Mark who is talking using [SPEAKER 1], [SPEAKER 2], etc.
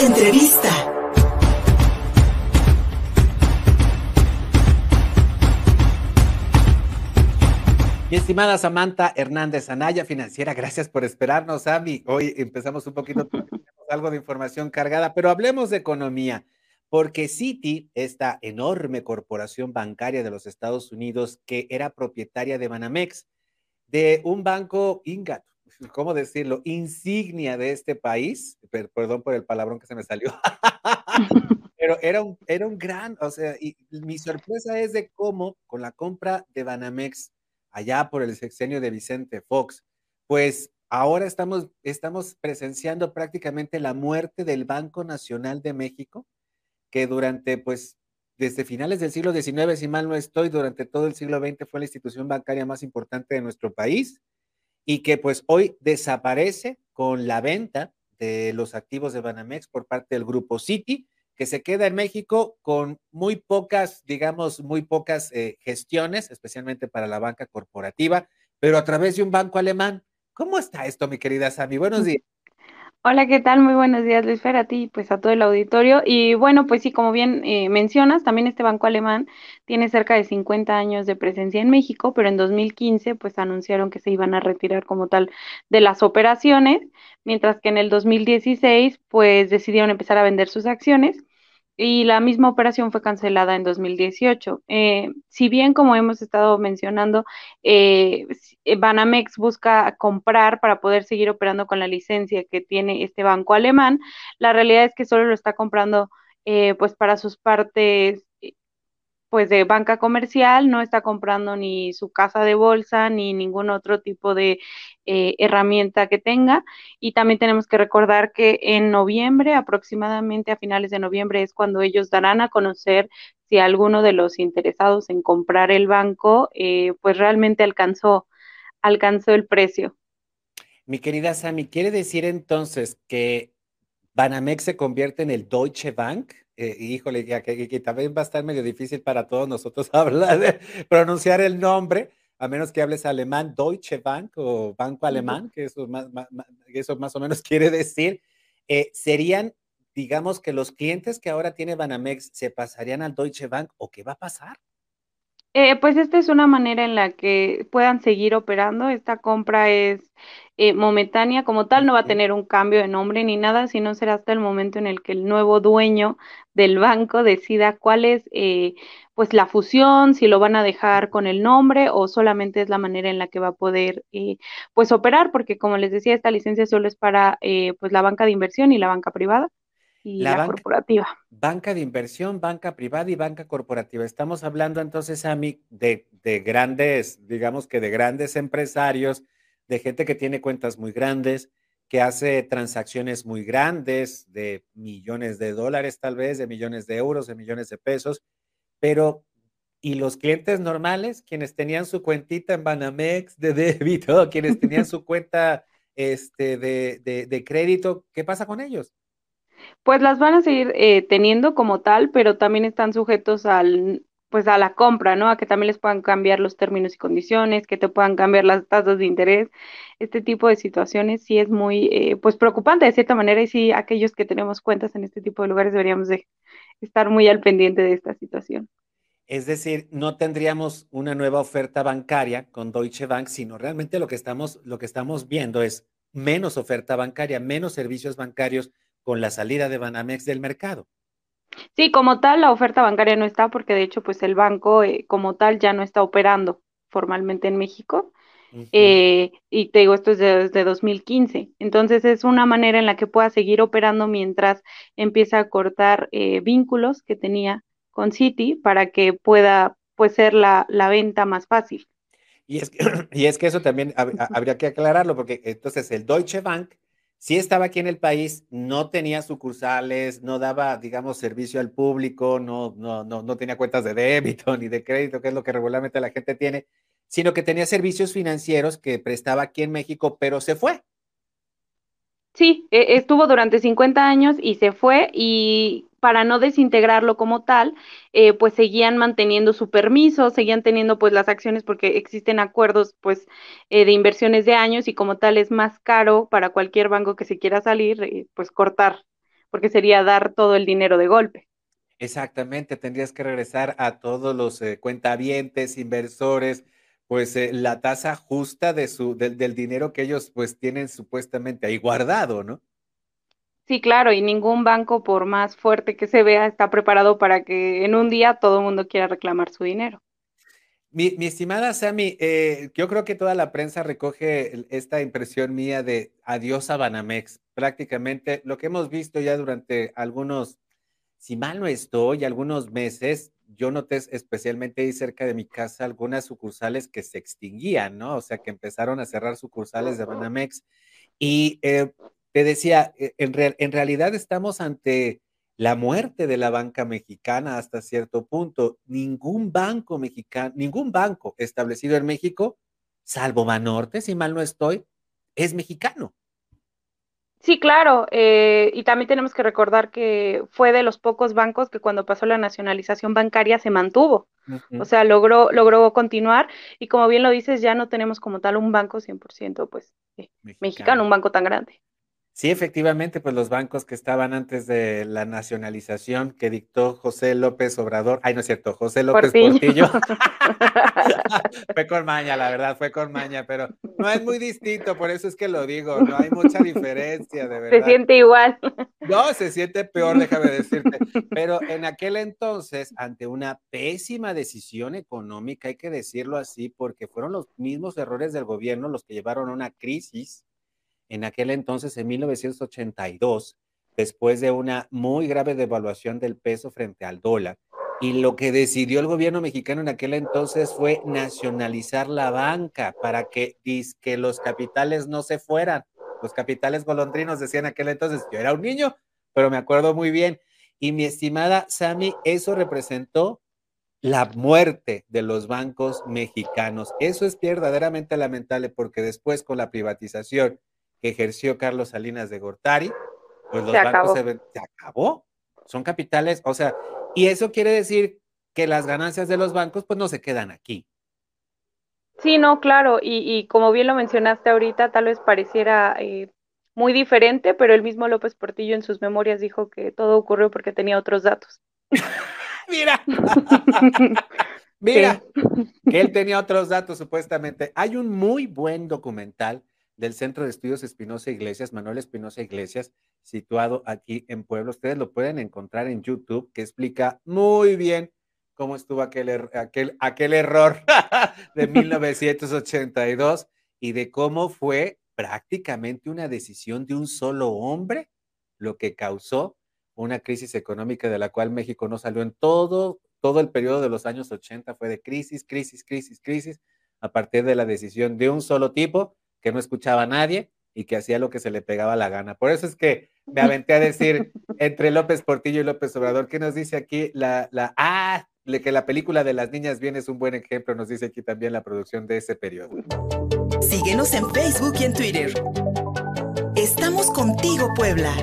[SPEAKER 1] Entrevista.
[SPEAKER 2] Mi estimada Samantha Hernández Anaya, financiera, gracias por esperarnos, Ami. Hoy empezamos un poquito, algo de información cargada, pero hablemos de economía, porque Citi, esta enorme corporación bancaria de los Estados Unidos que era propietaria de Banamex, de un banco Ingat, ¿cómo decirlo? Insignia de este país, perdón por el palabrón que se me salió, pero era un, era un gran, o sea, y mi sorpresa es de cómo con la compra de Banamex, allá por el sexenio de Vicente Fox, pues ahora estamos, estamos presenciando prácticamente la muerte del Banco Nacional de México, que durante, pues, desde finales del siglo XIX, si mal no estoy, durante todo el siglo XX fue la institución bancaria más importante de nuestro país y que pues hoy desaparece con la venta de los activos de Banamex por parte del grupo Citi, que se queda en México con muy pocas, digamos, muy pocas eh, gestiones, especialmente para la banca corporativa, pero a través de un banco alemán. ¿Cómo está esto, mi querida Sami? Buenos días.
[SPEAKER 3] Hola, ¿qué tal? Muy buenos días, Luis Fer, a ti pues a todo el auditorio. Y bueno, pues sí, como bien eh, mencionas, también este banco alemán tiene cerca de 50 años de presencia en México, pero en 2015 pues anunciaron que se iban a retirar como tal de las operaciones, mientras que en el 2016 pues decidieron empezar a vender sus acciones y la misma operación fue cancelada en 2018. Eh, si bien, como hemos estado mencionando, eh, eh, Banamex busca comprar para poder seguir operando con la licencia que tiene este banco alemán, la realidad es que solo lo está comprando pues para sus partes pues de banca comercial, no está comprando ni su casa de bolsa ni ningún otro tipo de eh, herramienta que tenga. Y también tenemos que recordar que en noviembre, aproximadamente a finales de noviembre, es cuando ellos darán a conocer si alguno de los interesados en comprar el banco, eh, pues realmente alcanzó, alcanzó el precio.
[SPEAKER 2] Mi querida Sami, ¿quiere decir entonces que Banamex se convierte en el Deutsche Bank? eh, híjole, ya que, que, también va a estar medio difícil para todos nosotros hablar, pronunciar el nombre, a menos que hables alemán, Deutsche Bank o Banco Alemán, que eso más, más, eso más o menos quiere decir, eh, serían, digamos que los clientes que ahora tiene Banamex se pasarían al Deutsche Bank o qué va a pasar?
[SPEAKER 3] Eh, pues esta es una manera en la que puedan seguir operando. Esta compra es eh, momentánea. Como tal, no va a tener un cambio de nombre ni nada, sino será hasta el momento en el que el nuevo dueño del banco decida cuál es eh, pues la fusión, si lo van a dejar con el nombre o solamente es la manera en la que va a poder pues operar, porque como les decía, esta licencia solo es para pues la banca de inversión y la banca privada y la, banca, corporativa.
[SPEAKER 2] Banca de inversión, banca privada y banca corporativa. Estamos hablando entonces, Ami, de, de grandes, digamos que de grandes empresarios, de gente que tiene cuentas muy grandes, que hace transacciones muy grandes, de millones de dólares tal vez, de millones de euros, de millones de pesos, pero ¿y los clientes normales, quienes tenían su cuentita en Banamex de débito, quienes tenían su cuenta este, de, de, de crédito, qué pasa con ellos?
[SPEAKER 3] Pues las van a seguir eh, teniendo como tal, pero también están sujetos al pues a la compra, ¿no? A que también les puedan cambiar los términos y condiciones, que te puedan cambiar las tasas de interés. Este tipo de situaciones sí es muy, eh, pues preocupante de cierta manera y sí aquellos que tenemos cuentas en este tipo de lugares deberíamos de estar muy al pendiente de esta situación.
[SPEAKER 2] Es decir, no tendríamos una nueva oferta bancaria con Deutsche Bank, sino realmente lo que estamos, lo que estamos viendo es menos oferta bancaria, menos servicios bancarios con la salida de Banamex del mercado.
[SPEAKER 3] Sí, como tal, la oferta bancaria no está porque de hecho, pues el banco eh, como tal ya no está operando formalmente en México. eh, y te digo, esto es desde 2015. Entonces es una manera en la que pueda seguir operando mientras empieza a cortar eh, vínculos que tenía con Citi para que pueda pues ser la, la venta más fácil.
[SPEAKER 2] Y es, que, y es que eso también habría que aclararlo porque entonces el Deutsche Bank sí estaba aquí en el país, no tenía sucursales, no daba, digamos, servicio al público, no, no, no, no tenía cuentas de débito ni de crédito, que es lo que regularmente la gente tiene, sino que tenía servicios financieros que prestaba aquí en México, pero se fue.
[SPEAKER 3] Sí, e, estuvo durante 50 años y se fue y para no desintegrarlo como tal, eh, pues seguían manteniendo su permiso, seguían teniendo pues las acciones porque existen acuerdos pues eh, de inversiones de años y como tal es más caro para cualquier banco que se quiera salir, eh, pues cortar porque sería dar todo el dinero de golpe.
[SPEAKER 2] Exactamente, tendrías que regresar a todos los eh, cuentavientes, inversores, pues la tasa justa de su, del dinero que ellos pues tienen supuestamente ahí guardado, ¿no?
[SPEAKER 3] Sí, claro, y ningún banco, por más fuerte que se vea, está preparado para que en un día todo el mundo quiera reclamar su dinero.
[SPEAKER 2] Mi, estimada Sammy, eh, yo creo que toda la prensa recoge esta impresión mía de adiós a Banamex. Prácticamente lo que hemos visto ya durante algunos, si mal no estoy, algunos meses, yo noté especialmente ahí cerca de mi casa algunas sucursales que se extinguían, ¿no? O sea, que empezaron a cerrar sucursales de Banamex. Y eh, te decía, e, en, en realidad estamos ante la muerte de la banca mexicana hasta cierto punto. Ningún banco mexicano, ningún banco establecido en México, salvo Banorte, si mal no estoy, es mexicano.
[SPEAKER 3] Sí, claro, eh, y también tenemos que recordar que fue de los pocos bancos que cuando pasó la nacionalización bancaria se mantuvo, o sea, logró, logró continuar y como bien lo dices, ya no tenemos como tal un banco 100% pues eh, mexicano, un banco tan grande.
[SPEAKER 2] Sí, efectivamente, pues los bancos que estaban antes de la nacionalización que dictó José López Obrador, ay, no es cierto, José López Portillo. fue con maña, la verdad, fue con maña, pero no es muy distinto, por eso es que lo digo, no hay mucha diferencia, de verdad.
[SPEAKER 3] Se siente igual.
[SPEAKER 2] No, se siente peor, déjame decirte. Pero en aquel entonces, ante una pésima decisión económica, hay que decirlo así, porque fueron los mismos errores del gobierno los que llevaron a una crisis en aquel entonces, en 1982, después de una muy grave devaluación del peso frente al dólar. Y lo que decidió el gobierno mexicano en aquel entonces fue nacionalizar la banca para que, que los capitales no se fueran. Los capitales golondrinos decían en aquel entonces, yo era un niño, pero me acuerdo muy bien. Y mi estimada Sami, eso representó la muerte de los bancos mexicanos. Eso es verdaderamente lamentable porque después con la privatización que ejerció Carlos Salinas de Gortari, pues los bancos Se, se acabó. Son capitales, o sea, y eso quiere decir que las ganancias de los bancos pues no se quedan aquí.
[SPEAKER 3] Sí, no, claro, y, y como bien lo mencionaste ahorita, tal vez pareciera eh, muy diferente, pero el mismo López Portillo en sus memorias dijo que todo ocurrió porque tenía otros datos.
[SPEAKER 2] Mira, mira, que él tenía otros datos supuestamente. Hay un muy buen documental del Centro de Estudios Espinosa Iglesias, Manuel Espinosa Iglesias, situado aquí en Puebla. Ustedes lo pueden encontrar en YouTube, que explica muy bien cómo estuvo aquel, er, aquel, aquel error de 1982 y de cómo fue prácticamente una decisión de un solo hombre lo que causó una crisis económica de la cual México no salió en todo, todo el periodo de los años 80 fue de crisis, crisis, crisis, crisis, a partir de la decisión de un solo tipo que no escuchaba a nadie y que hacía lo que se le pegaba la gana. Por eso es que me aventé a decir entre López Portillo y López Obrador, ¿qué nos dice aquí la, la, ah, que la película de las niñas bien es un buen ejemplo, nos dice aquí también la producción de ese periodo.
[SPEAKER 1] Síguenos en Facebook y en Twitter. Estamos contigo, Puebla.